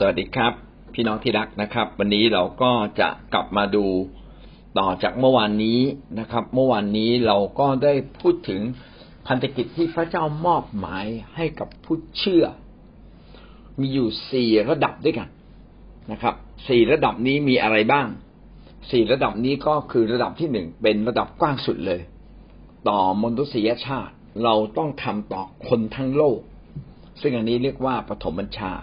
สวัสดีครับ พี่น้องที่รักนะครับ วันนี้เราก็จะกลับมาดูต่อจากเมื่อวานนี้นะครับ เมื่อวานนี้เราก็ได้พูดถึงพันธกิจที่พระเจ้ามอบหมายให้กับผู้เชื่อ มีอยู่สี่ระดับด้วยกันนะครับสี่ระดับนี้มีอะไรบ้างสี่ระดับนี้ก็คือระดับที่หนึ่งเป็นระดับกว้างสุดเลย ต่อมนุษยชาติเราต้องทำต่อคนทั้งโลก ซึ่งอันนี้เรียกว่าปฐมบัญชา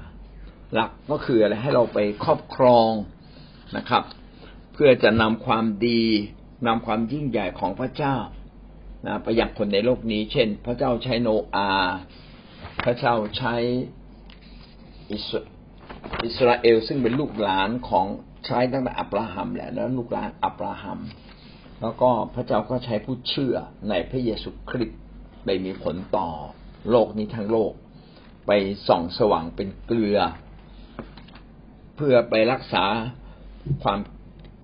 หลักก็คืออะไรให้เราไปครอบครองนะครับ เพื่อจะนำความดีนำความยิ่งใหญ่ของพระเจ้านะไปยังคนในโลกนี้ เช่น พระเจ้าใช้โนอา พระเจ้าใช้อิสราเอล ซึ่งเป็นลูกหลานของใช้ตั้งแต่อับราฮัมแหละแล้วลูกหลานอับราฮัม แล้วก็พระเจ้าก็ใช้ผู้เชื่อในพระเยซูคริสต์ไปมีผลต่อโลกนี้ทั้งโลก ไปส่องสว่างเป็นเกลือ เพื่อไปรักษาความ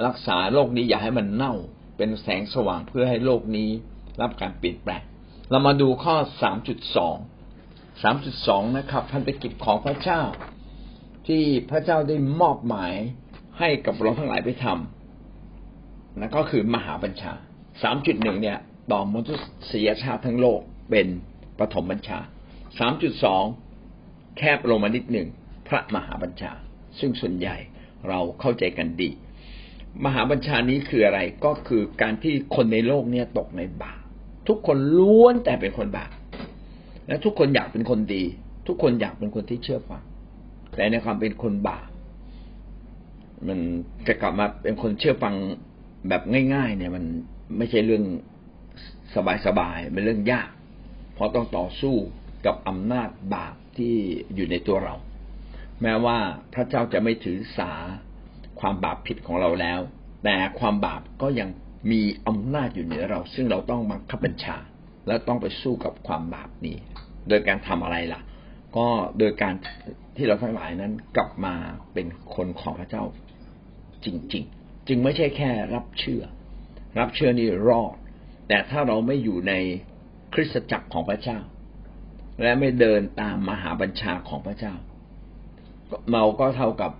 รักษาโลกนี้อย่าให้มันเน่า เป็นแสงสว่างเพื่อให้โลกนี้รับการเปลี่ยนแปลง เรามาดูข้อสามจุดสองสามจุดสองนะครับพันธกิจของพระเจ้า ที่พระเจ้าได้มอบหมายให้กับเราทั้งหลายไปทำนั่นก็คือมหาบัญชาสามจุดหนึ่งเนี่ย ต่อมนุษยชาติทั้งโลกเป็นปฐมบัญชาสามจุดสองแคบลงมานิดหนึ่งพระมหาบัญชา ซึ่งส่วนใหญ่เราเข้าใจกันดี มหาบัญชานี้คืออะไรก็คือการที่คนในโลกเนี่ยตกในบาปทุกคนล้วนแต่เป็นคนบาปและทุกคนอยากเป็นคนดี ทุกคนอยากเป็นคนที่เชื่อฟัง แต่ในความเป็นคนบาปมันจะกลับมาเป็นคนเชื่อฟังแบบง่าย ๆ เนี่ยมันไม่ใช่เรื่องสบายๆเป็นเรื่องยาก เพราะต้องต่อสู้กับอำนาจบาปที่อยู่ในตัวเรา แม้ว่าพระเจ้าจะไม่ถือสาความบาปผิดของเราแล้ว แต่ความบาปก็ยังมีอำนาจอยู่เหนือเรา ซึ่งเราต้องมาขับบัญชา และต้องไปสู้กับความบาปนี้ โดยการทำอะไรล่ะ ก็โดยการที่เราทั้งหลายนั้นกลับมาเป็นคนของพระเจ้าจริง ๆ จึงไม่ใช่แค่รับเชื่อ รับเชื่อนี่รอด แต่ถ้าเราไม่อยู่ในคริสตจักรของพระเจ้า และไม่เดินตามมหาบัญชาของพระเจ้า เราก็เท่ากับ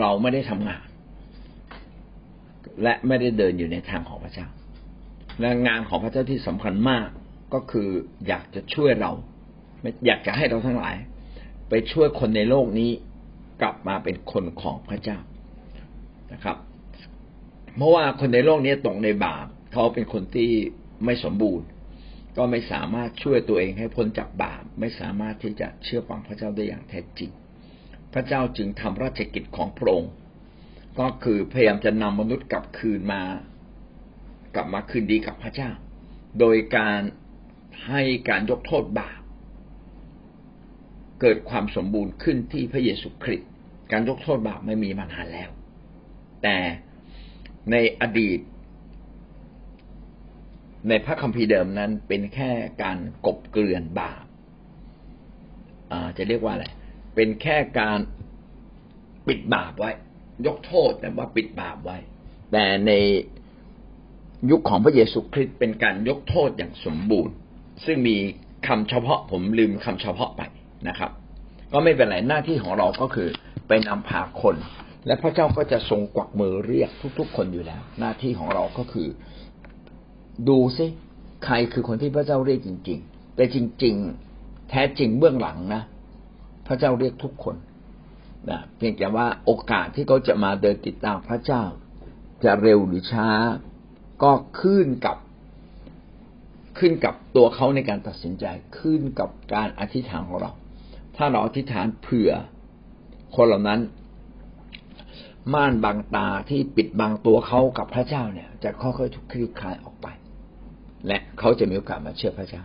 เราไม่ได้ทำงาน และไม่ได้เดินอยู่ในทางของพระเจ้า และงานของพระเจ้าที่สำคัญมากก็คืออยากจะช่วยเรา อยากจะให้เราทั้งหลาย ไปช่วยคนในโลกนี้กลับมาเป็นคนของพระเจ้านะครับ เพราะว่าคนในโลกนี้ตกในบาปเขาเป็นคนที่ไม่สมบูรณ์ ก็ไม่สามารถช่วยตัวเองให้พ้นจากบาปไม่สามารถที่จะเชื่อฟังพระเจ้าได้อย่างแท้จริง พระเจ้าจึงทำราชกิจของพระองค์ก็คือพยายามจะนำมนุษย์กลับคืนมา กลับมาคืนดีกับพระเจ้า โดยการให้การยกโทษบาปเกิดความสมบูรณ์ขึ้นที่พระเยซูคริสต์การยกโทษบาปไม่มีมานานแล้ว แต่ในอดีต ในพระคัมภีร์เดิมนั้นเป็นแค่การกบเกลื่อนบาปจะเรียกว่าอะไร เป็นแค่การปิดบาปไว้ ยกโทษแต่ว่าปิดบาปไว้ แต่ในยุคของพระเยซูคริสต์เป็นการยกโทษอย่างสมบูรณ์ ซึ่งมีคำเฉพาะผมลืมคำเฉพาะไปนะครับ ก็ไม่เป็นไรหน้าที่ของเราก็คือไปนำพาคน และพระเจ้าก็จะทรงกวักมือเรียกทุก ๆ คนอยู่แล้ว หน้าที่ของเราก็คือ ดูซิใครคือคนที่พระเจ้าเรียกจริง ๆ แต่จริง ๆ แท้จริงเบื้องหลังนะ พระเจ้าเรียกทุกคนนะเพียงแต่ว่าโอกาสที่เขาจะมาเดินติดตามพระเจ้า จะเร็วหรือช้า ก็ขึ้นกับขึ้นกับตัวเขาในการตัดสินใจขึ้นกับการอธิษฐานของเรา ถ้าเราอธิษฐานเผื่อคนเหล่านั้น ม่านบางตาที่ปิดบังตัวเขากับพระเจ้าเนี่ย จะค่อยๆถูกคลี่คลายออกไป และเขาจะมีโอกาสมาเชื่อพระเจ้า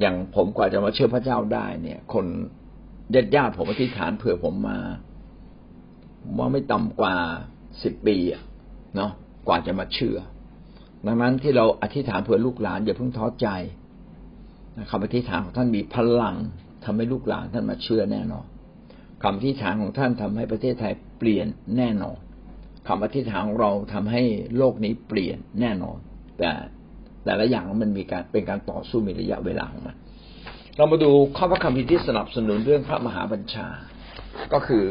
อย่างผมกว่าจะมาเชื่อพระเจ้าได้เนี่ย คน ญาติญาติผมอธิษฐานเผื่อผมมา ว่าไม่ต่ำกว่าสิบปีเนาะกว่าจะมาเชื่อ ดังนั้นที่เราอธิษฐานเผื่อลูกหลานอย่าเพิ่งท้อใจคำอธิษฐานของท่านมีพลังทำให้ลูกหลานท่านมาเชื่อแน่นอนคำอธิษฐานของท่านทำให้ประเทศไทยเปลี่ยนแน่นอนคำอธิษฐานของเราทำให้โลกนี้เปลี่ยนแน่นอน แต่แต่ละอย่างมันมีการเป็นการต่อสู้มีระยะเวลาของมัน เรามาดูข้อพระคัมภีร์ที่สนับสนุนเรื่องพระมหาบัญชา ก็คือ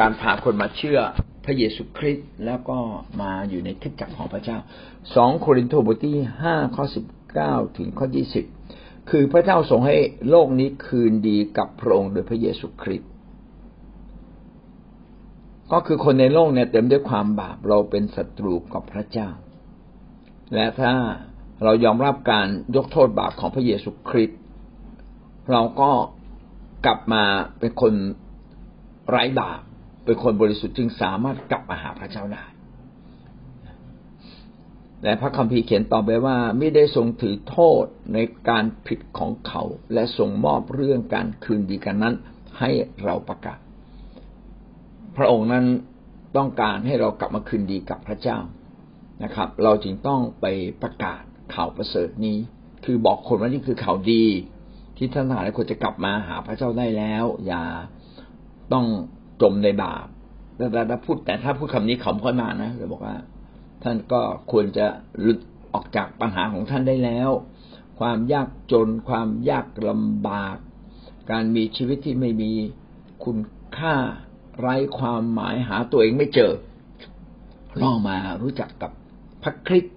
การพาคนมาเชื่อพระเยซูคริสต์แล้วก็มาอยู่ในคิดจักรของพระเจ้าสองโครินธ์บทที่ห้าข้อสิบเก้าถึงข้อยี่สิบคือพระเจ้าทรงให้โลกนี้คืนดีกับพระองค์โดยพระเยซูคริสต์ก็คือคนในโลกเนี่ยเต็มด้วยความบาปเราเป็นศัตรูกับพระเจ้า และถ้าเรายอมรับการยกโทษบาปของพระเยซูคริสต์ เราก็กลับมาเป็นคนไร้บาปเป็นคนบริสุทธิ์จึงสามารถกลับมาหาพระเจ้าได้และพระคัมภีร์เขียนต่อไปว่า ไม่ได้ทรงถือโทษในการผิดของเขา และทรงมอบเรื่องการคืนดีกันนั้น ให้เราประกาศ พระองค์นั้นต้องการให้เรากลับมาคืนดีกับพระเจ้านะครับ เราจึงต้องไปประกาศข่าวประเสริฐนี้ คือบอกคนว่านี่คือข่าวดี ที่ท่านทั้งหลายควรจะกลับมาหาพระเจ้าได้แล้ว อย่าต้องจมในบาปแต่ถ้าพูดแต่ถ้าพูดคำนี้เขาค่อยมานะจะบอกว่า ท่านก็ควรจะหลุดออกจากปัญหาของท่านได้แล้ว ความยากจน ความยากลำบาก การมีชีวิตที่ไม่มีคุณค่าไร้ความหมายหาตัวเองไม่เจอลองมารู้จักกับพระคริสต์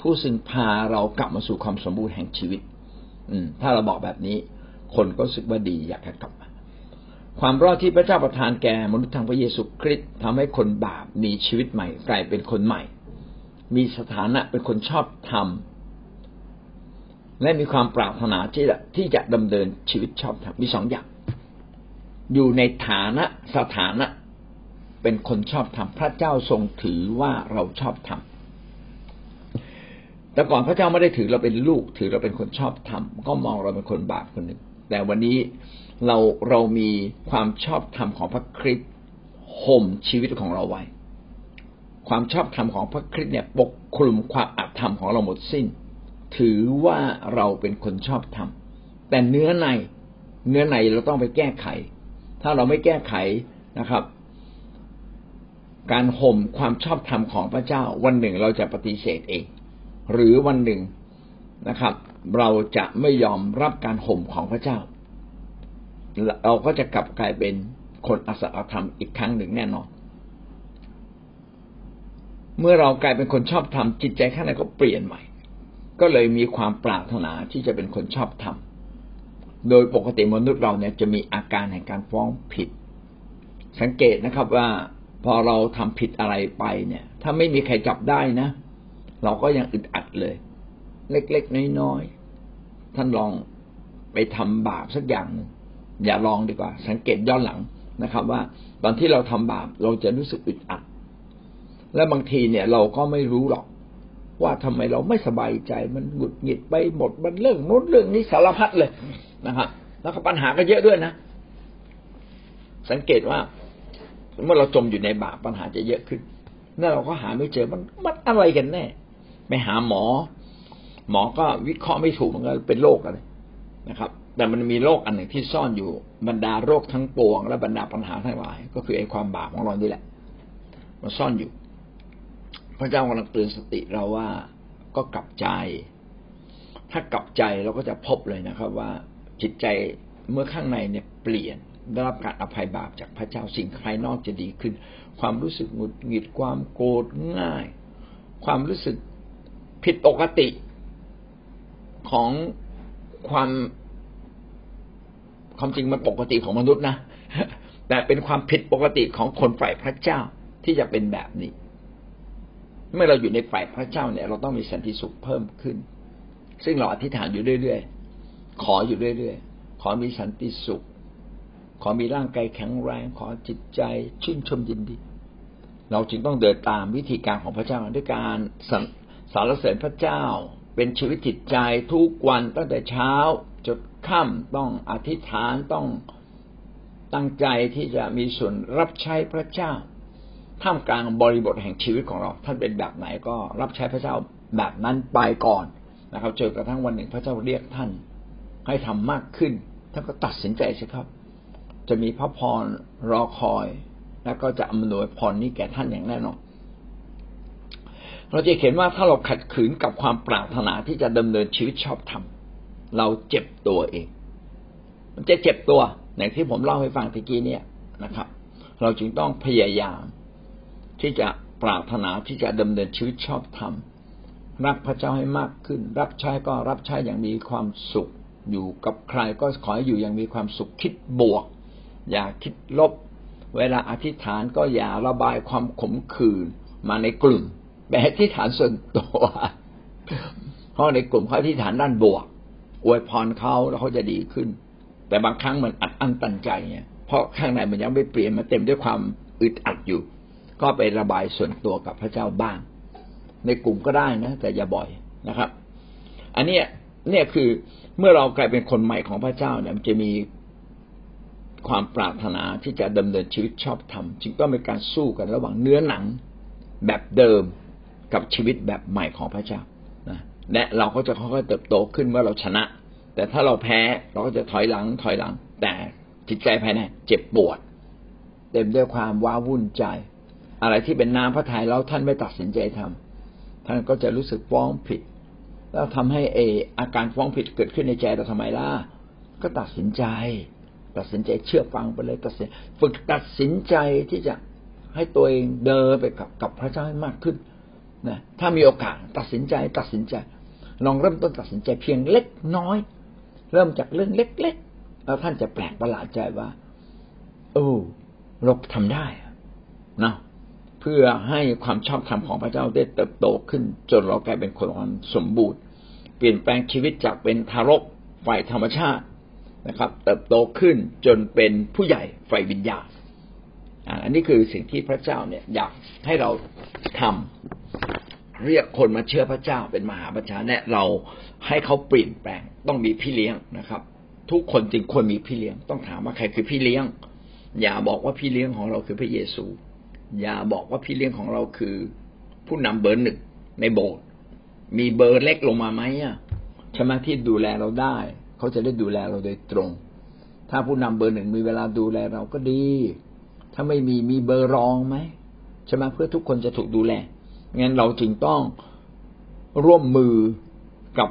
ผู้ซึ่งพาเรากลับมาสู่ความสมบูรณ์แห่งชีวิต อืม ถ้าเราบอกแบบนี้ คนก็รู้สึกว่าดีอยากจะกลับมา ความรอดที่พระเจ้าประทานแก่มนุษย์ทางพระเยซูคริสต์ทำให้คนบาปมีชีวิตใหม่ กลายเป็นคนใหม่ มีสถานะเป็นคนชอบธรรมและมีความปรารถนาที่จะที่จะดำเนินชีวิตชอบธรรมมีสองอย่าง อยู่ในฐานะสถานะเป็นคนชอบธรรมพระเจ้าทรงถือว่าเราชอบธรรม แต่ก่อนพระเจ้าไม่ได้ถือเราเป็นลูก ถือเราเป็นคนชอบธรรมก็มองเราเป็นคนบาปคนหนึ่ง แต่วันนี้เราเรามีความชอบธรรมของพระคริสต์ห่มชีวิตของเราไว้ ความชอบธรรมของพระคริสต์เนี่ยปกคลุมความอาธรรมของเราหมดสิ้น ถือว่าเราเป็นคนชอบธรรม แต่เนื้อในเนื้อในเราต้องไปแก้ไข ถ้าเราไม่แก้ไขนะครับ การห่มความชอบธรรมของพระเจ้าวันหนึ่งเราจะปฏิเสธเอง หรือวันหนึ่งนะครับ เราจะไม่ยอมรับการห่มของพระเจ้า เราก็จะกลับกลายเป็นคนอสัตธรรมอีกครั้งหนึ่งแน่นอน เมื่อเรากลายเป็นคนชอบทำจิตใจข้างในก็เปลี่ยนใหม่ ก็เลยมีความปรารถนาที่จะเป็นคนชอบทำโดยปกติมนุษย์เราเนี่ยจะมีอาการแห่งการฟ้องผิด สังเกตนะครับว่าพอเราทำผิดอะไรไปเนี่ย ถ้าไม่มีใครจับได้นะ เราก็ยังอึดอัดเลย เล็กๆน้อยๆท่านลองไปทำบาปสักอย่างหนึ่งอย่าลองดีกว่า สังเกตย้อนหลังนะครับ ว่าตอนที่เราทำบาปเราจะรู้สึกอึดอัด และบางทีเนี่ยเราก็ไม่รู้หรอก ว่าทำไมเราไม่สบายใจมันหงุดหงิดไปหมดมันเรื่องโน้นเรื่องนี้สารพัดเลยนะครับ แล้วก็ปัญหาก็เยอะด้วยนะ สังเกตว่าเมื่อเราจมอยู่ในบาปปัญหาจะเยอะขึ้นนั่นเราก็หาไม่เจอมันมันอะไรกันแน่ ไปหาหมอ หมอก็วิเคราะห์ไม่ถูกมันก็เป็นโรคอะไรนะครับ แต่มันมีโรคอันหนึ่งที่ซ่อนอยู่บรรดาโรคทั้งปวง และบรรดาปัญหาทั้งหลาย ก็คือไอ้ความบาปของเรานี่แหละ มันซ่อนอยู่ พระเจ้ากำลังเตือนสติเราว่าก็กลับใจ ถ้ากลับใจเราก็จะพบเลยนะครับ ว่าจิตใจเมื่อข้างในเนี่ยเปลี่ยนได้รับการอภัยบาปจากพระเจ้าสิ่งภายนอกจะดีขึ้น ความรู้สึกหงุดหงิดความโกรธง่าย ความรู้สึก ผิดปกติของความความจริงมันปกติของมนุษย์นะแต่เป็นความผิดปกติของคนฝ่ายพระเจ้าที่จะเป็นแบบนี้ เมื่อเราอยู่ในฝ่ายพระเจ้าเนี่ย เราต้องมีสันติสุขเพิ่มขึ้น ซึ่งเราอธิษฐานอยู่เรื่อยๆขออยู่เรื่อยๆขอมีสันติสุข ขอมีร่างกายแข็งแรง ขอจิตใจชื่นชมยินดี เราจึงต้องเดินตามวิธีการของพระเจ้าด้วยการ สารเสริญพระเจ้า เป็นชีวิตจิตใจทุกวันตั้งแต่เช้าจนค่ำต้องอธิษฐานต้องตั้งใจที่จะมีส่วนรับใช้พระเจ้า ท่ามกลางบริบทแห่งชีวิตของเรา ท่านเป็นแบบไหนก็รับใช้พระเจ้าแบบนั้นไปก่อนนะครับจนกระทั่งวันหนึ่งพระเจ้าเรียกท่านให้ทำมากขึ้นท่านก็ตัดสินใจสิครับ จะมีพระพรรอคอย แล้วก็จะอำนวยพรนี้แก่ท่านอย่างแน่นอน เราจะเห็นว่าถ้าเราขัดขืนกับความปรารถนาที่จะดำเนินชีวิตชอบธรรมเราเจ็บตัวเอง มันจะเจ็บตัวอย่างที่ผมเล่าให้ฟังตะกี้เนี่ยนะครับ เราจึงต้องพยายามที่จะปรารถนาที่จะดำเนินชีวิตชอบธรรมรักพระเจ้าให้มากขึ้น รับใช้ก็รับใช้อย่างมีความสุข อยู่กับใครก็ขอให้อยู่อย่างมีความสุขคิดบวก อย่าคิดลบ เวลาอธิษฐานก็อย่าระบายความขมขื่นมาในกลุ่ม แต่อธิษฐานส่วนตัวเพราะในกลุ่มเขาอธิษฐานด้านบวกอวยพรเขาแล้วเขาจะดีขึ้น แต่บางครั้งมันอัดอั้นตันใจเนี่ยเพราะข้างในมันยังไม่เปลี่ยนมาเต็มด้วยความอึดอัดอยู่ ก็ไประบายส่วนตัวกับพระเจ้าบ้าง ในกลุ่มก็ได้นะแต่อย่าบ่อยนะครับ อันนี้เนี่ยคือเมื่อเรากลายเป็นคนใหม่ของพระเจ้าเนี่ยมันจะมีความปรารถนาที่จะดำเนินชีวิตชอบธรรมจึงต้องเป็นการสู้กันระหว่างเนื้อหนังแบบเดิม กับชีวิตแบบใหม่ของพระเจ้านะและเราก็จะค่อยๆเติบโตขึ้นเมื่อเราชนะ แต่ถ้าเราแพ้เราก็จะถอยหลังถอยหลัง แต่จิตใจภายในเจ็บปวด เต็มด้วยความว้าวุ่นใจ อะไรที่เป็นน้ำพระทัยแล้วท่านไม่ตัดสินใจทำท่านก็จะรู้สึกฟ้องผิด แล้วทำให้เออาการฟ้องผิดเกิดขึ้นในใจเราทำไมล่ะก็ตัดสินใจ ตัดสินใจเชื่อฟังไปเลยตัดสิน ฝึกตัดสินใจที่จะให้ตัวเองเดินไปกับกับพระเจ้าให้มากขึ้น นะถ้ามีโอกาสตัดสินใจตัดสินใจ ลองเริ่มต้นตัดสินใจเพียงเล็กน้อย เริ่มจากเรื่องเล็ก ๆ แล้วท่านจะแปลกประหลาดใจว่าโอ้เราทำได้นะเพื่อให้ความชอบธรรมของพระเจ้าได้เติบโตขึ้น จนเรากลายเป็นคนสมบูรณ์ เปลี่ยนแปลงชีวิตจากเป็นทารกฝ่ายธรรมชาตินะครับ เติบโตขึ้นจนเป็นผู้ใหญ่ฝ่ายวิญญาณอันนี้คือสิ่งที่พระเจ้าเนี่ยอยากให้เราทำ เรียกคนมาเชื่อพระเจ้าเป็นมหาประชาแนะเราให้เขาเปลี่ยนแปลงต้องมีพี่เลี้ยงนะครับ ทุกคนจึงควรมีพี่เลี้ยง ต้องถามว่าใครคือพี่เลี้ยง อย่าบอกว่าพี่เลี้ยงของเราคือพระเยซู อย่าบอกว่าพี่เลี้ยงของเราคือผู้นำเบอร์หนึ่งในโบสถ์มีเบอร์เล็กลงมาไหมอะใช่ไหมที่ดูแลเราได้ เขาจะได้ดูแลเราโดยตรง ถ้าผู้นำเบอร์หนึ่งมีเวลาดูแลเราก็ดี ถ้าไม่มีมีเบอร์รองไหมใช่ไหมเพื่อทุกคนจะถูกดูแล งั้นเราจึงต้องร่วมมือกับ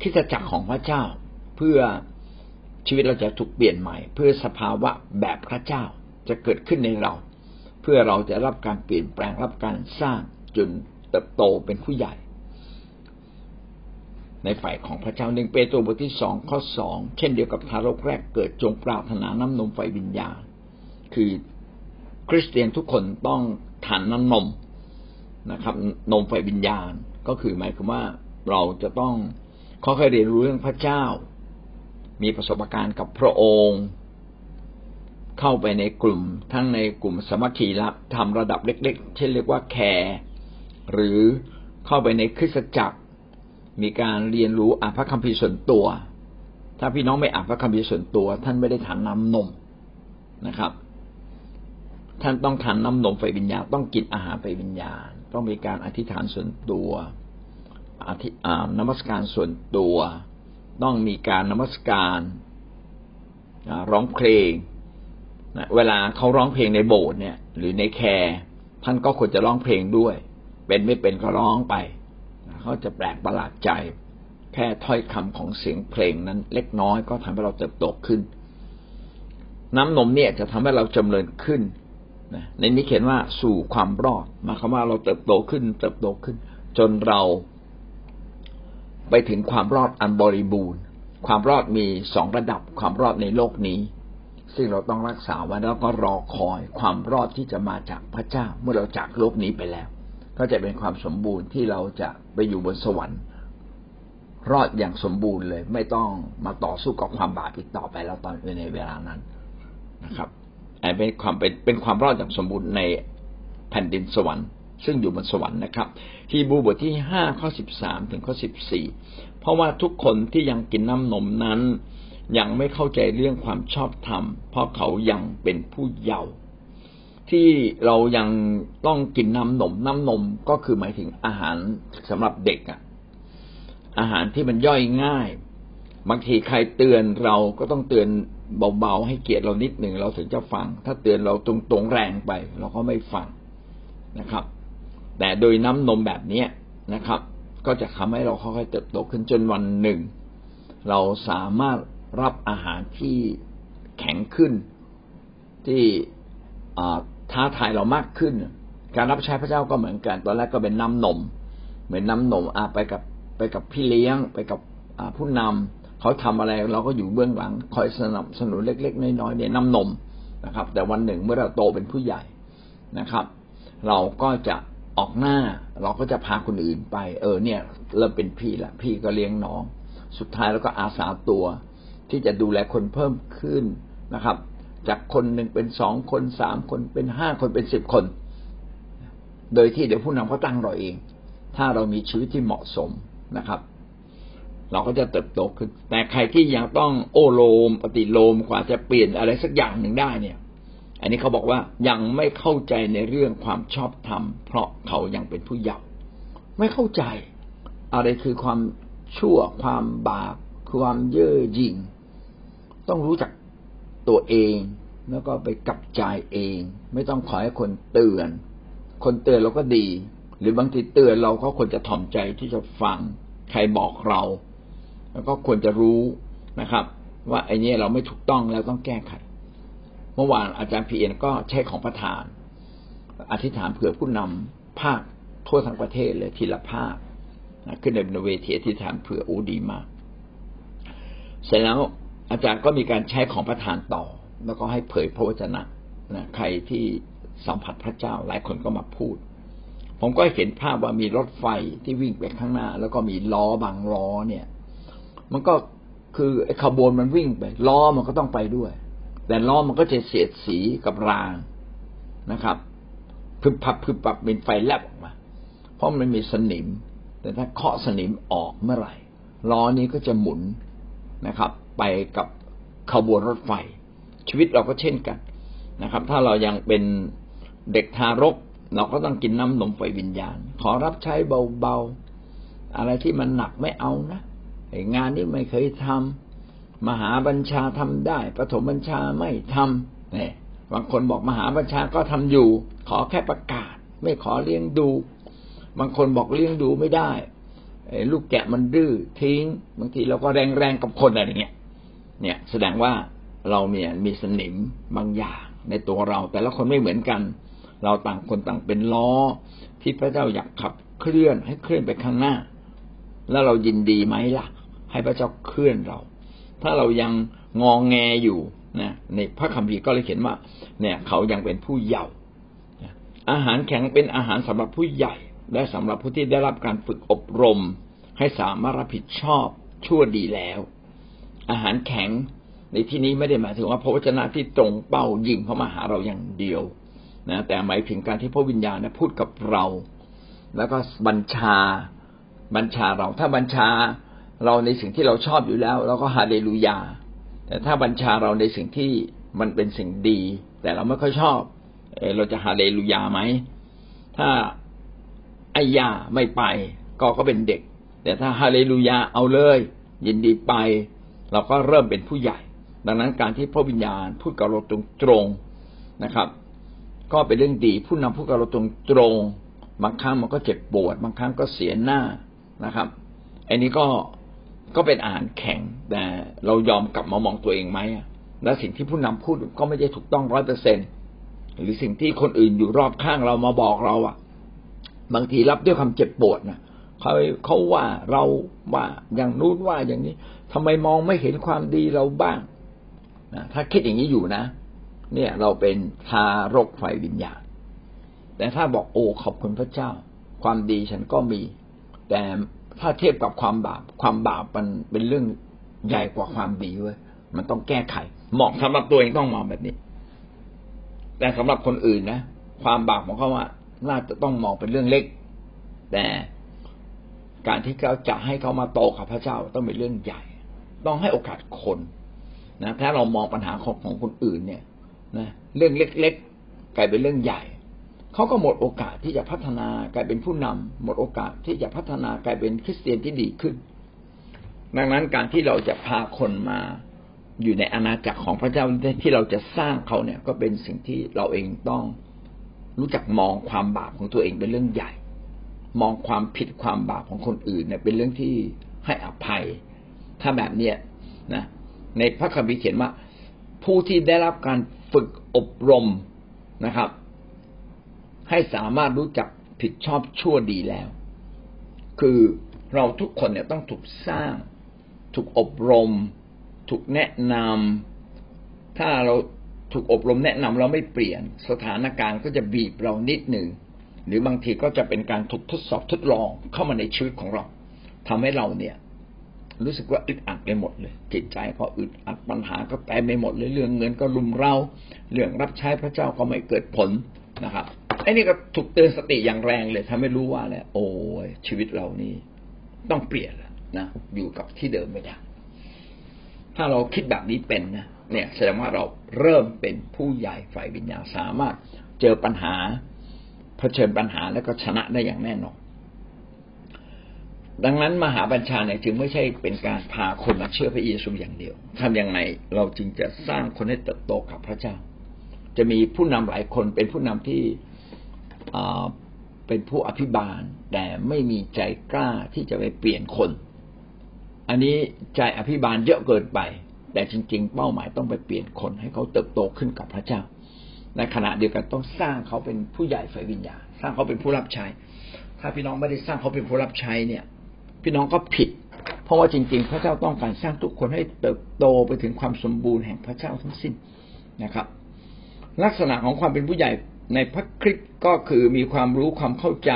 คิดจักรของพระเจ้า เพื่อชีวิตเราจะถูกเปลี่ยนใหม่ เพื่อสภาวะแบบพระเจ้าจะเกิดขึ้นในเรา เพื่อเราจะรับการเปลี่ยนแปลงรับการสร้างจนเติบโตเป็นผู้ใหญ่ ในฝ่ายของพระเจ้าหนึ่งเปโตรบทที่สองข้อสองเช่นเดียวกับทารกแรกเกิดจงปรารถนาน้ำนมไฟวิญญาคือคริสเตียนทุกคนต้องทานน้ำนม นะครับ นมไฟวิญญาณก็คือหมายความว่าเราจะต้องค่อยๆเรียนรู้เรื่องพระเจ้า มีประสบการณ์กับพระองค์ เข้าไปในกลุ่ม ทั้งในกลุ่มสมัคคีรับทำระดับเล็ก ๆ เช่นเรียกว่าแคร์หรือเข้าไปในคริสตจักร มีการเรียนรู้อ่านพระคัมภีร์ส่วนตัว ถ้าพี่น้องไม่อ่านพระคัมภีร์ส่วนตัว ท่านไม่ได้ทานน้ำนมนะครับ ท่านต้องทานน้ำนมไฟวิญญาณต้องกินอาหารไฟวิญญาณ ต้องมีการอธิษฐานส่วนตัวอธินมัสการส่วนตัว ต้องมีการนมัสการร้องเพลงเวลาเขาร้องเพลงในโบสถ์เนี่ย หรือในแคร์ท่านก็ควรจะร้องเพลงด้วย เป็นไม่เป็นก็ร้องไปเขาจะแปลกประหลาดใจ แค่ถ้อยคำของเสียงเพลงนั้น เล็กน้อยก็ทำให้เราเติบโตขึ้น น้ำนมเนี่ยจะทำให้เราจำเริญขึ้น ในนี้เขียนว่าสู่ความรอดมาคำว่าเราเติบโตขึ้น เติบโตขึ้น จนเราไปถึงความรอดอันบริบูรณ์ ความรอดมีสองระดับ ความรอดในโลกนี้ ซึ่งเราต้องรักษาไว้แล้วก็รอคอย ความรอดที่จะมาจากพระเจ้าเมื่อเราจากโลกนี้ไปแล้ว ก็จะเป็นความสมบูรณ์ที่เราจะไปอยู่บนสวรรค์ รอดอย่างสมบูรณ์เลย ไม่ต้องมาต่อสู้กับความบาปอีกต่อไปแล้วตอนในเวลานั้นนะครับ เป็นความเป็นเป็นความรอดอย่างสมบูรณ์ในแผ่นดินสวรรค์ ซึ่งอยู่บนสวรรค์นะครับฮีบูบทที่ห้าข้อสิบสามถึงข้อสิบสี่เพราะว่าทุกคนที่ยังกินน้ำนมนั้น ยังไม่เข้าใจเรื่องความชอบธรรม เพราะเขายังเป็นผู้เยาว์ที่เรายังต้องกินน้ำนมน้ำนมก็คือหมายถึงอาหารสำหรับเด็กอะอาหารที่มันย่อยง่าย บางทีใครเตือนเราก็ต้องเตือน เบาๆให้เกียรติเรานิดหนึ่งเราถึงจะฟัง ถ้าเตือนเราตรงๆแรงไป เราก็ไม่ฟังนะครับ แต่โดยน้ำนมแบบนี้นะครับ ก็จะทำให้เราค่อยๆเติบโตขึ้นจนวันหนึ่ง เราสามารถรับอาหารที่แข็งขึ้น ที่ท้าทายเรามากขึ้น การรับใช้พระเจ้าก็เหมือนกัน ตอนแรกก็เป็นน้ำนม เหมือนน้านมอาไปกับไปกับพี่เลี้ยง ไปกับผู้นำ เขาทำอะไรเราก็อยู่เบื้องหลัง คอยสนับสนุนเล็ก ๆ น้อยๆเนี่ยน้านมนะครับ แต่วันหนึ่งเมื่อเราโตเป็นผู้ใหญ่นะครับ เราก็จะออกหน้า เราก็จะพาคนอื่นไป เออเนี่ยเริ่มเป็นพี่ละพี่ก็เลี้ยงน้อง สุดท้ายแล้วก็อาสาตัว ที่จะดูแลคนเพิ่มขึ้นนะครับ จากคนหนึ่งเป็นสองคนสามคนเป็นห้าคนเป็นสิบคน โดยที่เดี๋ยวผู้นำเขาตั้งเราเอง ถ้าเรามีชีวิตที่เหมาะสมนะครับ เราก็จะเติบโตขึ้น แต่ใครที่ยังต้องโอโลม ปฏิโลมกว่าจะเปลี่ยนอะไรสักอย่างหนึ่งได้เนี่ย อันนี้เขาบอกว่ายังไม่เข้าใจในเรื่องความชอบธรรม เพราะเขายังเป็นผู้เยาว์ไม่เข้าใจ อะไรคือความชั่วความบาปความเย่อหยิ่ง ต้องรู้จักตัวเอง แล้วก็ไปกับใจเอง ไม่ต้องขอให้คนเตือน คนเตือนเราก็ดี หรือบางทีเตือนเราก็ควรจะถ่อมใจที่จะฟังใครบอกเรา แล้วก็ควรจะรู้นะครับ ว่าไอ้นี้เราไม่ถูกต้องแล้วต้องแก้ไข เมื่อวานอาจารย์พีเอ็นก็ใช้ของประธาน อธิษฐานเผื่อผู้นำภาคทั่วทั้งประเทศเลยทีละภาคขึ้นในบนเวทีอธิษฐานเผื่ออูดีมาก เสร็จแล้วอาจารย์ก็มีการใช้ของประธานต่อ แล้วก็ให้เผยพระวจนะนะใครที่สัมผัสพระเจ้าหลายคนก็มาพูด ผมก็เห็นภาพว่ามีรถไฟที่วิ่งไปข้างหน้า แล้วก็มีล้อบางล้อเนี่ย มันก็คือไอ้ขบวนมันวิ่งไปล้อมันก็ต้องไปด้วย แต่ล้อมันก็จะเสียดสีกับรางนะครับพึบพับพึบปับเป็นไฟแลบออกมา เพราะมันมีสนิม แต่ถ้าเคาะสนิมออกเมื่อไหร่ล้อนี้ก็จะหมุนนะครับ ไปกับขบวนรถไฟ ชีวิตเราก็เช่นกันนะครับ ถ้าเรายังเป็นเด็กทารก เราก็ต้องกินน้ำนมไฟวิญญาณ ขอรับใช้เบาๆ อะไรที่มันหนักไม่เอานะ งานนี้ไม่เคยทำมหาบัญชาทำได้ปฐมบัญชาไม่ทำเนี่ยบางคนบอกมหาบัญชาก็ทำอยู่ ขอแค่ประกาศ ไม่ขอเลี้ยงดู บางคนบอกเลี้ยงดูไม่ได้ลูกแกะมันดื้อทิ้ง บางทีเราก็แรงแรงกับคนอะไรเงี้ย เนี่ยแสดงว่าเราเนี่ยมีสนิมบางอย่างในตัวเรา แต่ละคนไม่เหมือนกัน เราต่างคนต่างเป็นล้อ ที่พระเจ้าอยากขับเคลื่อนให้เคลื่อนไปข้างหน้า แล้วเรายินดีไหมล่ะ ให้พระเจ้าเคลื่อนเรา ถ้าเรายังงองแงอยู่นะในพระคัมภีร์ก็เลยเขียนว่า เนี่ย เขายังเป็นผู้เยาว์อาหารแข็งเป็นอาหารสำหรับผู้ใหญ่ และสำหรับผู้ที่ได้รับการฝึกอบรม ให้สามารถรับผิดชอบชั่วดีแล้ว อาหารแข็งในที่นี้ไม่ได้หมายถึงว่าพระวจนะที่ตรงเป้ายิงเข้ามาหาเราอย่างเดียวนะแต่หมายถึงการที่พระวิญญาณพูดกับเรา แล้วก็บัญชาบัญชาเราถ้าบัญชา เราในสิ่งที่เราชอบอยู่แล้ว เราก็ฮาเลลูยา แต่ถ้าบัญชาเราในสิ่งที่มันเป็นสิ่งดี แต่เราไม่ค่อยชอบเอเราจะฮาเลลูยาไหมถ้าไอ้ยาไม่ไปก็ก็เป็นเด็ก แต่ถ้าฮาเลลูยาเอาเลย ยินดีไป เราก็เริ่มเป็นผู้ใหญ่ ดังนั้นการที่พระวิญญาณพูดกับเราตรงตรงนะครับ ก็เป็นเรื่องดีผู้นำพูดกับเราตรงตรงบางครั้งมันก็เจ็บปวด บางครั้งก็เสียหน้านะครับ อันนี้ก็ ก็เป็นอาหารแข็ง แต่เรายอมกลับมามองตัวเองไหมและสิ่งที่ผู้นำพูดก็ไม่ได้ถูกต้องร้อยเปอร์เซ็นหรือสิ่งที่คนอื่นอยู่รอบข้างเรามาบอกเราอะ บางทีรับด้วยความเจ็บปวดนะเขาเขาว่าเราว่าอย่างนู้นว่าอย่างนี้ทำไมมองไม่เห็นความดีเราบ้างนะถ้าคิดอย่างนี้อยู่นะ เนี่ยเราเป็นทารกไฟวิญญาณ แต่ถ้าบอกโอ้ขอบคุณพระเจ้า ความดีฉันก็มี แต่ ถ้าเทียบกับความบาป ความบาปมันเป็นเรื่องใหญ่กว่าความดีเว้ยมันต้องแก้ไข เหมาะสำหรับตัวเองต้องมองแบบนี้ แต่สำหรับคนอื่นนะความบาปของเขาว่า น่าจะต้องมองเป็นเรื่องเล็ก แต่การที่เขาจะให้เขามาโตกับพระเจ้าต้องเป็นเรื่องใหญ่ ต้องให้โอกาสคนนะถ้าเรามองปัญหาของของคนอื่นเนี่ยนะเรื่องเล็ก ๆ กลายเป็นเรื่องใหญ่ เขาก็หมดโอกาสที่จะพัฒนากลายเป็นผู้นำหมดโอกาสที่จะพัฒนากลายเป็นคริสเตียนที่ดีขึ้น ดังนั้นการที่เราจะพาคนมาอยู่ในอาณาจักรของพระเจ้าที่เราจะสร้างเขาเนี่ยก็เป็นสิ่งที่เราเองต้องรู้จักมองความบาปของตัวเองเป็นเรื่องใหญ่ มองความผิดความบาปของคนอื่นเนี่ยเป็นเรื่องที่ให้อภัย ถ้าแบบเนี้ยนะ ในพระคัมภีร์เขียนว่า ผู้ที่ได้รับการฝึกอบรมนะครับ ให้สามารถรู้จักผิดชอบชั่วดีแล้ว คือเราทุกคนเนี่ยต้องถูกสร้าง ถูกอบรม ถูกแนะนำถ้าเราถูกอบรมแนะนำเราไม่เปลี่ยน สถานการณ์ก็จะบีบเรานิดหนึ่งหรือบางทีก็จะเป็นการถูกทดสอบทดลองเข้ามาในชีวิตของเราทำให้เราเนี่ย รู้สึกว่าอึดอัดไปหมดเลย จิตใจก็อึดอัดปัญหาก็แปรไปหมดเลยเรื่องเงินก็รุมเรา เรื่องรับใช้พระเจ้าก็ไม่เกิดผลนะครับ ไอ้นี่ก็ถูกเตือนสติอย่างแรงเลยทำให้รู้ว่าแหละโอ้ยชีวิตเรานี่ต้องเปลี่ยนแล้วนะอยู่กับที่เดิมไม่ได้ถ้าเราคิดแบบนี้เป็นนะเนี่ยแสดงว่าเราเริ่มเป็นผู้ใหญ่ฝ่ายวิญญาณสามารถเจอปัญหาเผชิญปัญหาแล้วก็ชนะได้อย่างแน่นอนดังนั้นมหาบัญชาเนี่ยจึงไม่ใช่เป็นการพาคนมาเชื่อพระเยซูอย่างเดียวทำอย่างไรเราจึงจะสร้างคนให้เติบโตกับพระเจ้า จะมีผู้นำหลายคนเป็นผู้นำที่ เป็นผู้อภิบาล แต่ไม่มีใจกล้าที่จะไปเปลี่ยนคน อันนี้ใจอภิบาลเยอะเกินไป แต่จริง ๆ เป้าหมายต้องไปเปลี่ยนคน ให้เขาเติบโตขึ้นกับพระเจ้าในขณะเดียวกันต้องสร้างเขาเป็นผู้ใหญ่ฝ่ายวิญญาณสร้างเขาเป็นผู้รับใช้ ถ้าพี่น้องไม่ได้สร้างเขาเป็นผู้รับใช้เนี่ย พี่น้องก็ผิด เพราะว่าจริง ๆ พระเจ้าต้องการสร้างทุกคนให้เติบโตไปถึงความสมบูรณ์แห่งพระเจ้าทั้งสิ้นนะครับ ลักษณะของความเป็นผู้ใหญ่ ในพระคริสต์ก็คือมีความรู้ความเข้าใจ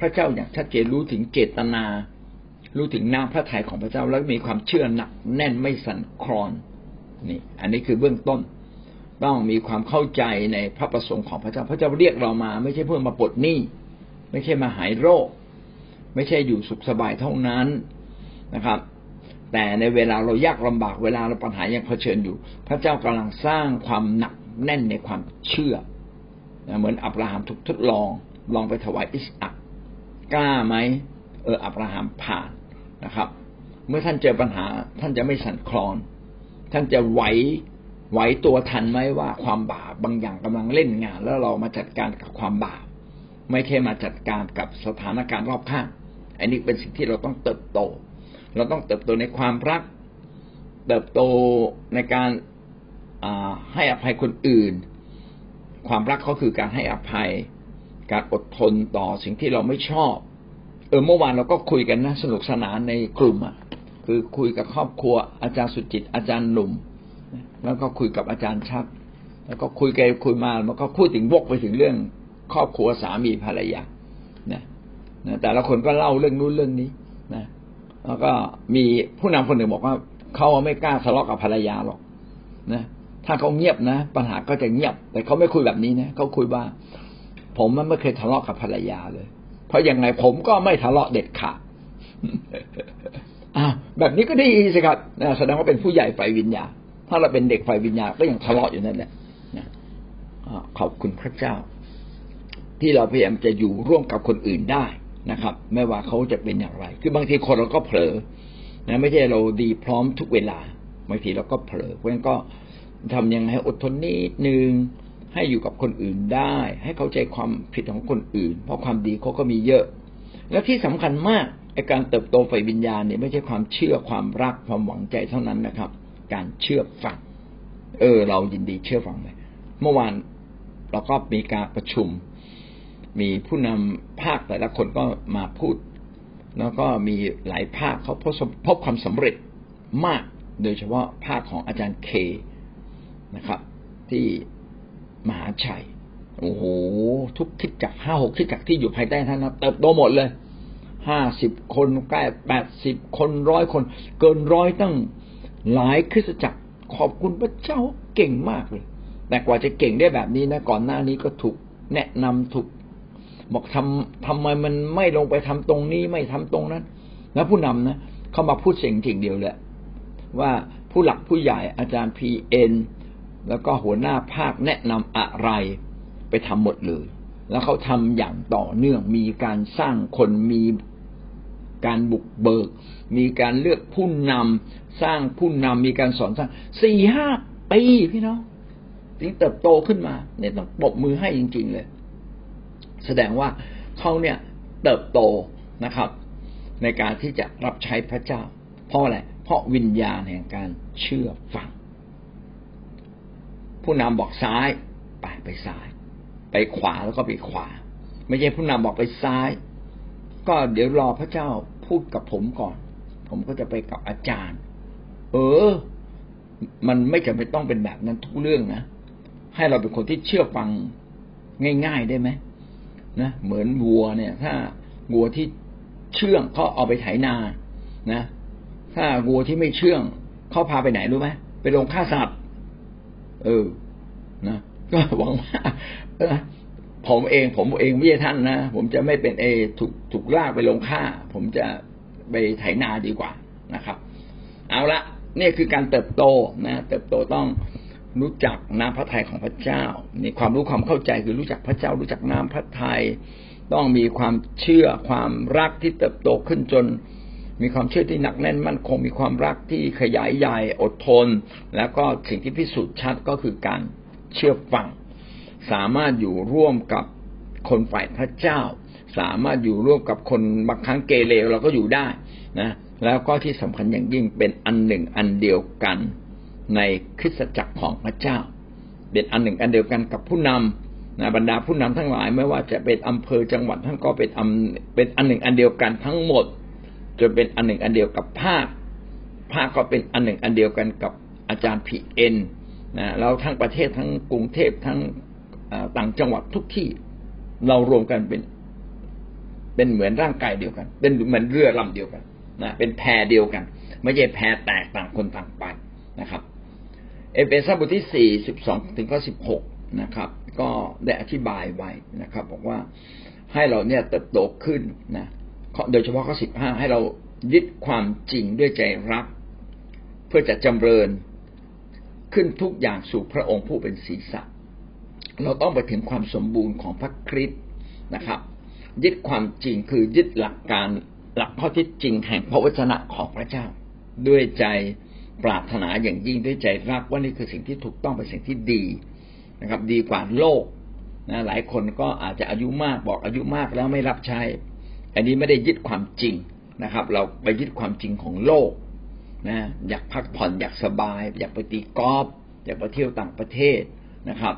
พระเจ้าอย่างชัดเจนรู้ถึงเจตนา รู้ถึงน้ำพระทัยของพระเจ้าแล้วมีความเชื่อหนักแน่นไม่สั่นคลอนนี่ อันนี้คือเบื้องต้น ต้องมีความเข้าใจในพระประสงค์ของพระเจ้า พระเจ้าเรียกเรามา ไม่ใช่เพื่อมาปลดหนี้ไม่ใช่มาหายโรค ไม่ใช่อยู่สุขสบายเท่านั้นนะครับ แต่ในเวลาเรายากลำบากเวลาเราปัญหายังเผชิญอยู่ พระเจ้ากำลังสร้างความหนักแน่นในความเชื่อ เหมือนอับราฮัมถูกทดลอง ลองไปถวายอิสอักกล้าไหมเอออับราฮัมผ่านนะครับ เมื่อท่านเจอปัญหา ท่านจะไม่สั่นคลอน ท่านจะไหวไหวตัวทันไหมว่าความบาปบางอย่างกำลังเล่นงาน แล้วเรามาจัดการกับความบาปไม่ใช่มาจัดการกับสถานการณ์รอบข้าง อันนี้เป็นสิ่งที่เราต้องเติบโต เราต้องเติบโตในความรัก เติบโตในการให้อภัยคนอื่น ความรักก็คือการให้อภัย การอดทนต่อสิ่งที่เราไม่ชอบ เออเมื่อวานเราก็คุยกันนะสนุกสนานในกลุ่มอะคือคุยกับครอบครัวอาจารย์สุจิตอาจารย์หนุ่ม แล้วก็คุยกับอาจารย์ชัด แล้วก็คุยไปคุยมามันก็พูดถึงวกไปถึงเรื่อง ครอบครัวสามีภรรยานะนะแต่ละคนก็เล่าเรื่องนู้นเรื่องนี้นะแล้วก็มีผู้นำคนหนึ่งบอกว่าเขาไม่กล้าทะเลาะกับภรรยาหรอกนะ ถ้าเขาเงียบนะ ปัญหาก็จะเงียบ แต่เขาไม่คุยแบบนี้นะเขาคุยว่า ผมมันไม่เคยทะเลาะกับภรรยาเลย เพราะอยังไงผมก็ไม่ทะเลาะเด็ดขาดอ่าแบบนี้ก็ดีสิครับแสดงว่าเป็นผู้ใหญ่ไฟวิญญาถ้าเราเป็นเด็กไฟวิญญาก็ยังทะเลาะอยู่นั่นแหละขอบคุณพระเจ้า ที่เราพยายามจะอยู่ร่วมกับคนอื่นได้นะครับ ไม่ว่าเขาจะเป็นอย่างไร คือบางทีคนเราก็เผลอนะไม่ใช่เราดีพร้อมทุกเวลาบางทีเราก็เผลอเพราะฉะนั้นก็ ทำยังไงให้อดทนนิดนึงให้อยู่กับคนอื่นได้ ให้เข้าใจความผิดของคนอื่น เพราะความดีเขาก็มีเยอะ และที่สำคัญมากไอการเติบโตไฟวิญญาณเนี่ยไม่ใช่ความเชื่อความรักความหวังใจเท่านั้นนะครับ การเชื่อฟัง เออ เรายินดีเชื่อฟังเลยเมื่อวานเราก็มีการประชุม มีผู้นำภาคแต่ละคนก็มาพูด แล้วก็มีหลายภาคเขาพบพบความสำเร็จมาก โดยเฉพาะภาคของอาจารย์เค นะครับ ที่มหาชัยโอ้โหทุกคิดจักห้าหกคิดจักที่อยู่ภายใต้ท่านนะเติบโตหมดเลยห้าสิบคนใกล้แปดสิบคนร้อยคน เกินร้อยตั้งหลายคริสตจักรขอบคุณพระเจ้าเก่งมากเลย แต่กว่าจะเก่งได้แบบนี้นะก่อนหน้านี้ก็ถูกแนะนำถูกบอกทำทำไมมันไม่ลงไปทำตรงนี้ไม่ทำตรงนั้น แล้วผู้นำนะเขามาพูดสิ่งจริงเดียวแหละว่าผู้หลักผู้ใหญ่อาจารย์พีเอ็น แล้วก็หัวหน้าภาคแนะนำอะไรไปทำหมดเลย แล้วเขาทำอย่างต่อเนื่องมีการสร้างคนมีการบุกเบิก มีการเลือกผู้นำสร้างผู้นำมีการสอนสร้างสี่ห้าปีพี่น้องถึงเติบโตขึ้นมาเนี่ยต้องปรบมือให้จริง ๆ เลย แสดงว่าเขาเนี่ยเติบโตนะครับ ในการที่จะรับใช้พระเจ้า เพราะอะไรเพราะวิญญาณแห่งการเชื่อฟัง ผู้นำบอกซ้ายไปไปซ้าย ไปขวาแล้วก็ไปขวา ไม่ใช่ผู้นำบอกไปซ้าย ก็เดี๋ยวรอพระเจ้าพูดกับผมก่อน ผมก็จะไปกับอาจารย์ เออ มันไม่จำเป็นต้องเป็นแบบนั้นทุกเรื่องนะให้เราเป็นคนที่เชื่อฟังง่ายๆได้ไหมนะเหมือนวัวเนี่ย ถ้าวัวที่เชื่องเขาเอาไปไถนานะ ถ้าวัวที่ไม่เชื่องเขาพาไปไหนรู้ไหมไปลงฆ่าสัตว์ เออ นะ ก็หวังว่าผมเอง ผมเองไม่ใช่ท่านนะ ผมจะไม่เป็นเอถูกถูกลากไปลงฆ่า ผมจะไปไถนาดีกว่านะครับ เอาละนี่คือการเติบโตนะ เติบโตต้องรู้จักน้ำพระทัยของพระเจ้านี่ความรู้ความเข้าใจคือรู้จักพระเจ้า รู้จักน้ำพระทัยต้องมีความเชื่อความรักที่เติบโตขึ้นจน มีความเชื่อที่หนักแน่นมั่นคงมีความรักที่ขยายใหญ่อดทน แล้วก็สิ่งที่พิสูจน์ชัดก็คือการเชื่อฟัง สามารถอยู่ร่วมกับคนฝ่ายพระเจ้า สามารถอยู่ร่วมกับคนบางครั้งเกเรเราก็อยู่ได้นะแล้วก็ที่สำคัญอย่างยิ่งเป็นอันหนึ่งอันเดียวกันในคริสตจักรของพระเจ้า เป็นอันหนึ่งอันเดียวกันกับผู้นำนะบรรดาผู้นำทั้งหลาย ไม่ว่าจะเป็นอำเภอจังหวัดท่านก็เป็นอันเป็นอันหนึ่งอันเดียวกันทั้งหมด จนเป็นอันหนึ่งอันเดียวกับภาค ภาคก็เป็นอันหนึ่งอันเดียวกันกับอาจารย์พีเอ็นนะแล้วทั้งประเทศทั้งกรุงเทพทั้งต่างจังหวัดทุกที่เรารวมกันเป็นเป็นเหมือนร่างกายเดียวกัน เป็นเหมือนเรือลำเดียวกันนะเป็นแพเดียวกัน ไม่ใช่แพแตกต่างคนต่างไปนะครับ เอเฟซัสบทที่สี่สิบสองถึงข้อสิบหกนะครับ ก็ได้อธิบายไว้นะครับ บอกว่าให้เราเนี่ยเติบโตขึ้นนะ โดยเฉพาะข้อสิบห้าให้เรายึดความจริงด้วยใจรัก เพื่อจะจำเริญขึ้นทุกอย่างสู่พระองค์ผู้เป็นศีรษะ เราต้องไปถึงความสมบูรณ์ของพระคริสต์นะครับ ยึดความจริงคือยึดหลักการหลักข้อที่จริงแห่งพระวจนะของพระเจ้า ด้วยใจปรารถนาอย่างยิ่งด้วยใจรักว่านี่คือสิ่งที่ถูกต้องเป็นสิ่งที่ดีนะครับ ดีกว่าโลกนะหลายคนก็อาจจะอายุมากบอกอายุมากแล้วไม่รับใช้ อันนี้ไม่ได้ยึดความจริงนะครับ เราไปยึดความจริงของโลกนะ อยากพักผ่อนอยากสบาย อยากไปตีกอล์ฟอยากไปเที่ยวต่างประเทศนะครับ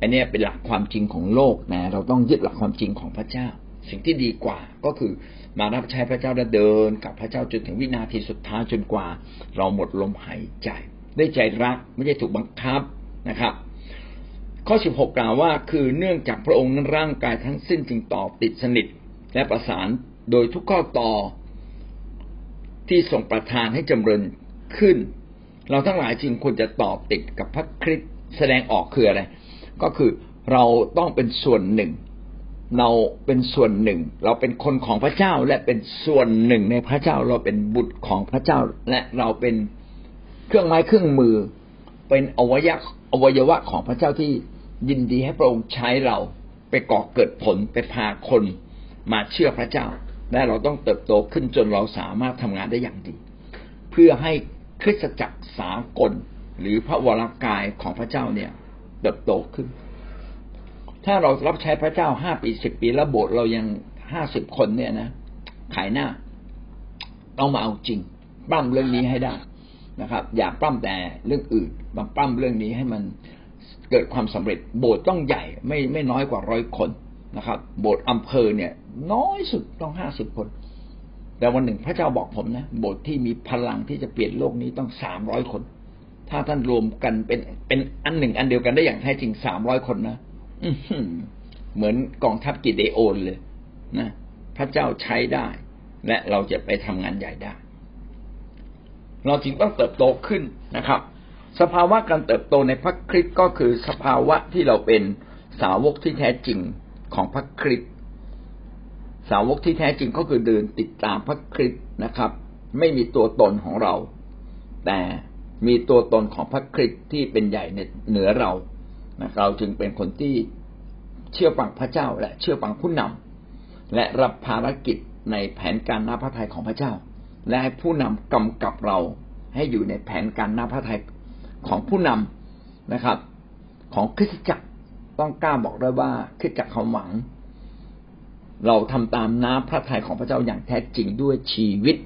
อันนี้เป็นหลักความจริงของโลกนะ เราต้องยึดหลักความจริงของพระเจ้า สิ่งที่ดีกว่าก็คือมารับใช้พระเจ้าและเดิน กับพระเจ้าจนถึงวินาทีสุดท้ายจนกว่า เราหมดลมหายใจได้ใจรักไม่ใช่ถูกบังคับนะครับ ข้อสิบหกกล่าวว่า คือเนื่องจากพระองค์นั้นร่างกายทั้งสิ้นจึงต่อติดสนิท และประสานโดยทุกข้อต่อที่ส่งประทานให้จำเริญขึ้น เราทั้งหลายจึงควรจะต่อติดกับพระคริสต์แสดงออกคืออะไร ก็คือเราต้องเป็นส่วนหนึ่ง เราเป็นส่วนหนึ่ง เราเป็นคนของพระเจ้าและเป็นส่วนหนึ่งในพระเจ้าเราเป็นบุตรของพระเจ้าและเราเป็นเครื่องไม้เครื่องมือ เป็นอวัยวะอวัยวะของพระเจ้าที่ยินดีให้พระองค์ใช้เราไปก่อเกิดผลไปพาคน มาเชื่อพระเจ้า และเราต้องเติบโตขึ้นจนเราสามารถทำงานได้อย่างดี เพื่อให้คริสตจักรสากล หรือพระวรากายของพระเจ้าเนี่ย เติบโตขึ้น ถ้าเรารับใช้พระเจ้าห้าปีสิบปีแล้วโบสถ์เรายังห้าสิบคนเนี่ยนะขายหน้าต้องมาเอาจริงปั้มเรื่องนี้ให้ได้นะครับ อย่าปั้มแต่เรื่องอื่นมาปั้มเรื่องนี้ให้มันเกิดความสำเร็จ โบสถ์ต้องใหญ่ไม่ไม่น้อยกว่าร้อยคนนะครับ โบสถ์อำเภอเนี่ย น้อยสุดต้องห้าสิบคน แต่วันหนึ่งพระเจ้าบอกผมนะโบสถ์ที่มีพลังที่จะเปลี่ยนโลกนี้ต้องสามร้อยคน ถ้าท่านรวมกันเป็นเป็นอันหนึ่งอันเดียวกันได้อย่างแท้จริงสามร้อยคนนะเหมือนกองทัพกิเดโอนเลยนะพระเจ้าใช้ได้ และเราจะไปทำงานใหญ่ได้ เราจึงต้องเติบโตขึ้นนะครับ สภาวะการเติบโตในพระคริสต์ก็คือสภาวะที่เราเป็นสาวกที่แท้จริงของพระคริสต์ สาวกที่แท้จริงก็คือเดินติดตามพระคริสต์นะครับ ไม่มีตัวตนของเรา แต่มีตัวตนของพระคริสต์ที่เป็นใหญ่เหนือเรานะเราจึงเป็นคนที่เชื่อฟังพระเจ้า และเชื่อฟังผู้นำและรับภารกิจในแผนการน้าพระทัยของพระเจ้า และให้ผู้นำกำกับเราให้อยู่ในแผนการน้าพระทัยของผู้นำนะครับ ของคริสตจักรต้องกล้าบอกได้ว่าคริสตจักรเขาหวัง เราทำตามน้าพระทัยของพระเจ้าอย่างแท้จริงด้วยชีวิต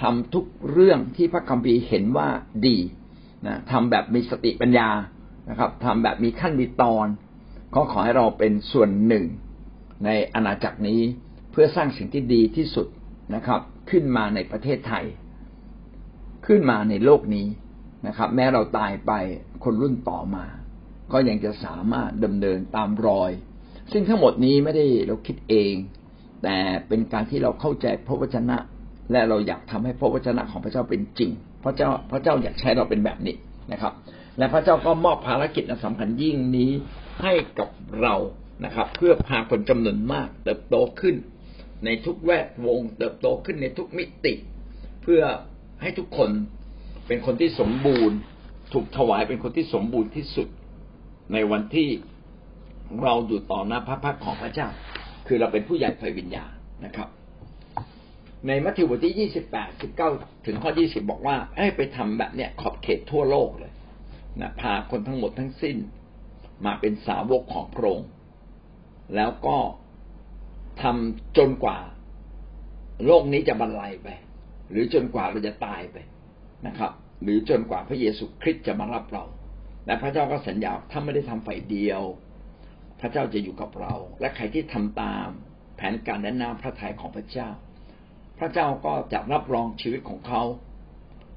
ทำทุกเรื่องที่พระคัมภีร์เห็นว่าดีนะทำแบบมีสติปัญญานะครับทำแบบมีขั้นมีตอน ก็ขอให้เราเป็นส่วนหนึ่ง ในอาณาจักรนี้เพื่อสร้างสิ่งที่ดีที่สุดนะครับ ขึ้นมาในประเทศไทย ขึ้นมาในโลกนี้นะครับ แม้เราตายไปคนรุ่นต่อมา ก็ยังจะสามารถดำเนินตามรอย ซึ่งทั้งหมดนี้ไม่ได้เราคิดเอง แต่เป็นการที่เราเข้าใจพระวจนะ และเราอยากทำให้พระวจนะของพระเจ้าเป็นจริง พระเจ้าพระเจ้าอยากใช้เราเป็นแบบนี้นะครับ และพระเจ้าก็มอบภารกิจสำคัญยิ่งนี้ให้กับเรานะครับ เพื่อพาคนจำนวนมาก เติบโตขึ้น ในทุกแวดวง เติบโตขึ้นในทุกมิติ เพื่อให้ทุกคนเป็นคนที่สมบูรณ์ ถูกถวายเป็นคนที่สมบูรณ์ที่สุดในวันที่ เราอยู่ต่อหน้าพระพักของพระเจ้า คือเราเป็นผู้ใหญ่ไฟวิญญาณนะครับ ในมัทธิวบทที่ยี่สิบแปดสิบเก้าถึงข้อยี่สิบบอกว่าให้ไปทำแบบเนี้ยขอบเขตทั่วโลกเลยนะพาคนทั้งหมดทั้งสิ้น มาเป็นสาวกของพระองค์แล้วก็ทำจนกว่า โลกนี้จะบรรลัยไป หรือจนกว่าเราจะตายไปนะครับ หรือจนกว่าพระเยซูคริสต์จะมารับเรา และพระเจ้าก็สัญญาถ้าไม่ได้ทำฝ่ายเดียว พระเจ้าจะอยู่กับเรา และใครที่ทำตามแผนการและนาพระทัยของพระเจ้า พระเจ้าก็จะรับรองชีวิตของเขา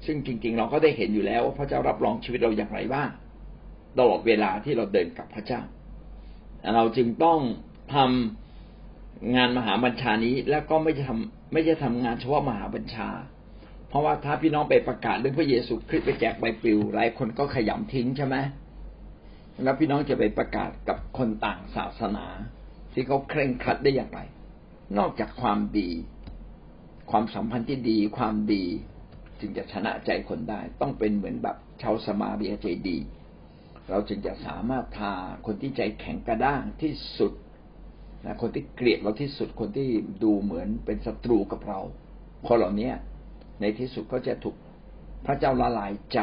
ซึ่งจริง ๆ เราก็ได้เห็นอยู่แล้วว่าพระเจ้ารับรองชีวิตเราอย่างไรบ้างตลอดเวลาที่เราเดินกับพระเจ้า เราจึงต้องทำงานมหาบัญชานี้แล้วก็ไม่จะทำไม่จะทำงานเฉพาะมหาบัญชา เพราะว่าถ้าพี่น้องไปประกาศเรื่องพระเยซูคริสต์ไปแจกใบปลิวหลายคนก็ขยำทิ้งใช่ไหม แล้วพี่น้องจะไปประกาศกับคนต่างศาสนา ที่เขาเคร่งครัดได้อย่างไร นอกจากความดี ความสัมพันธ์ที่ดีความดีจึงจะชนะใจคนได้ ต้องเป็นเหมือนแบบชาวสมาเรียใจดี เราจึงจะสามารถพาคนที่ใจแข็งกระด้างที่สุดนะคนที่เกลียดเราที่สุดคนที่ดูเหมือนเป็นศัตรูกับเราคนเหล่านี้ในที่สุดก็จะถูกพระเจ้าละลายใจ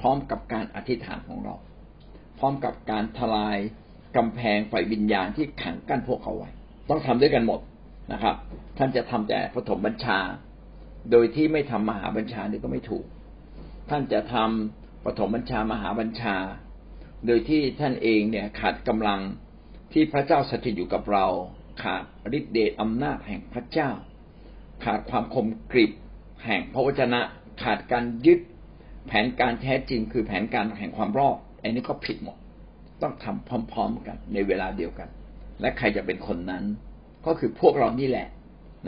พร้อมกับการอธิษฐานของเรา พร้อมกับการทลายกำแพงฝ่ายวิญญาณที่ขังกั้นพวกเขาไว้ ต้องทำด้วยกันหมดนะครับ ท่านจะทำแต่ปฐมบัญชา โดยที่ไม่ทำมหาบัญชานี่ก็ไม่ถูก ท่านจะทำปฐมบัญชามหาบัญชา โดยที่ท่านเองเนี่ยขาดกำลังที่พระเจ้าสถิตอยู่กับเรา ขาดฤทธิเดชอำนาจแห่งพระเจ้า ขาดความคมกริบแห่งพระวจนะ ขาดการยึดแผนการแท้จริงคือแผนการแห่งความรอด อันนี้ก็ผิดหมด ต้องทำพร้อม ๆ กัน ในเวลาเดียวกัน และใครจะเป็นคนนั้น ก็คือพวกเรานี่แหละ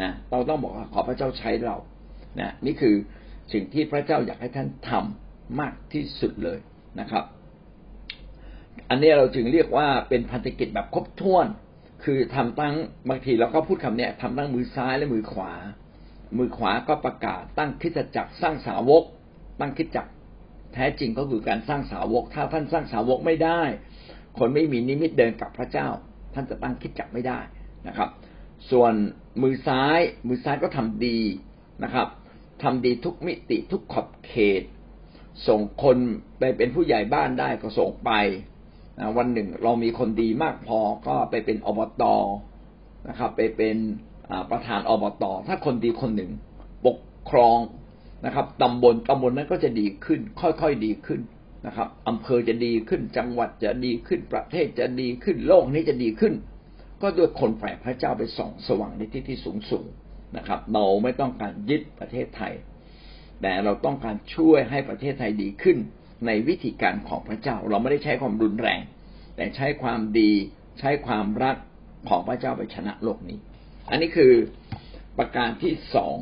นะเราต้องบอกว่าขอพระเจ้าใช้เรานะนี่คือสิ่งที่พระเจ้าอยากให้ท่านทำมากที่สุดเลยนะครับ อันนี้เราจึงเรียกว่าเป็นพันธกิจแบบครบถ้วน คือทำตั้งบางทีเราก็พูดคำเนี้ยทำตั้งมือซ้ายและมือขวา มือขวาก็ประกาศตั้งคิดจักรสร้างสาวก ตั้งคิดจักร แท้จริงก็คือการสร้างสาวก ถ้าท่านสร้างสาวกไม่ได้ คนไม่มีนิมิตเดินกับพระเจ้า ท่านจะตั้งคิดจักรไม่ได้นะครับ ส่วนมือซ้าย มือซ้ายก็ทำดีนะครับทำดีทุกมิติทุกขอบเขต ส่งคนไปเป็นผู้ใหญ่บ้านได้ก็ส่งไปวันหนึ่งเรามีคนดีมากพอก็ไปเป็นอบตนะครับ ไปเป็นประธานอบต ถ้าคนดีคนหนึ่ง ปกครอง นะครับตำบลตำบลนั้นก็จะดีขึ้น ค่อยๆดีขึ้นนะครับอำเภอจะดีขึ้น จังหวัดจะดีขึ้น ประเทศจะดีขึ้น โลกนี้จะดีขึ้น ก็ด้วยคนแฝงพระเจ้าไปส่องสว่างในที่ที่สูงสูงนะครับ เราไม่ต้องการยึดประเทศไทย แต่เราต้องการช่วยให้ประเทศไทยดีขึ้น ในวิธีการของพระเจ้า เราไม่ได้ใช้ความรุนแรง แต่ใช้ความดีใช้ความรักของพระเจ้าไปชนะโลกนี้ อันนี้คือประการที่สอง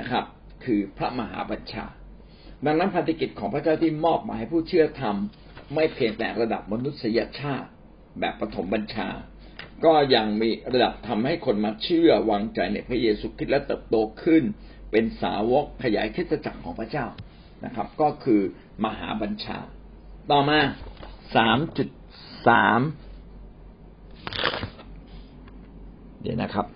นะครับ คือพระมหาบัญชา ดังนั้นพันธกิจของพระเจ้าที่มอบมาให้ผู้เชื่อทำไม่เพียงแต่ระดับมนุษยชาติ แบบปฐมบัญชา ก็ยังมีระดับทำให้คนมาเชื่อวางใจในพระเยซูคริสต์และเติบโตขึ้น เป็นสาวกขยายคิดจักรของพระเจ้านะครับ ก็คือมหาบัญชา ต่อมาสามจุดสามเดี๋ยวนะครับ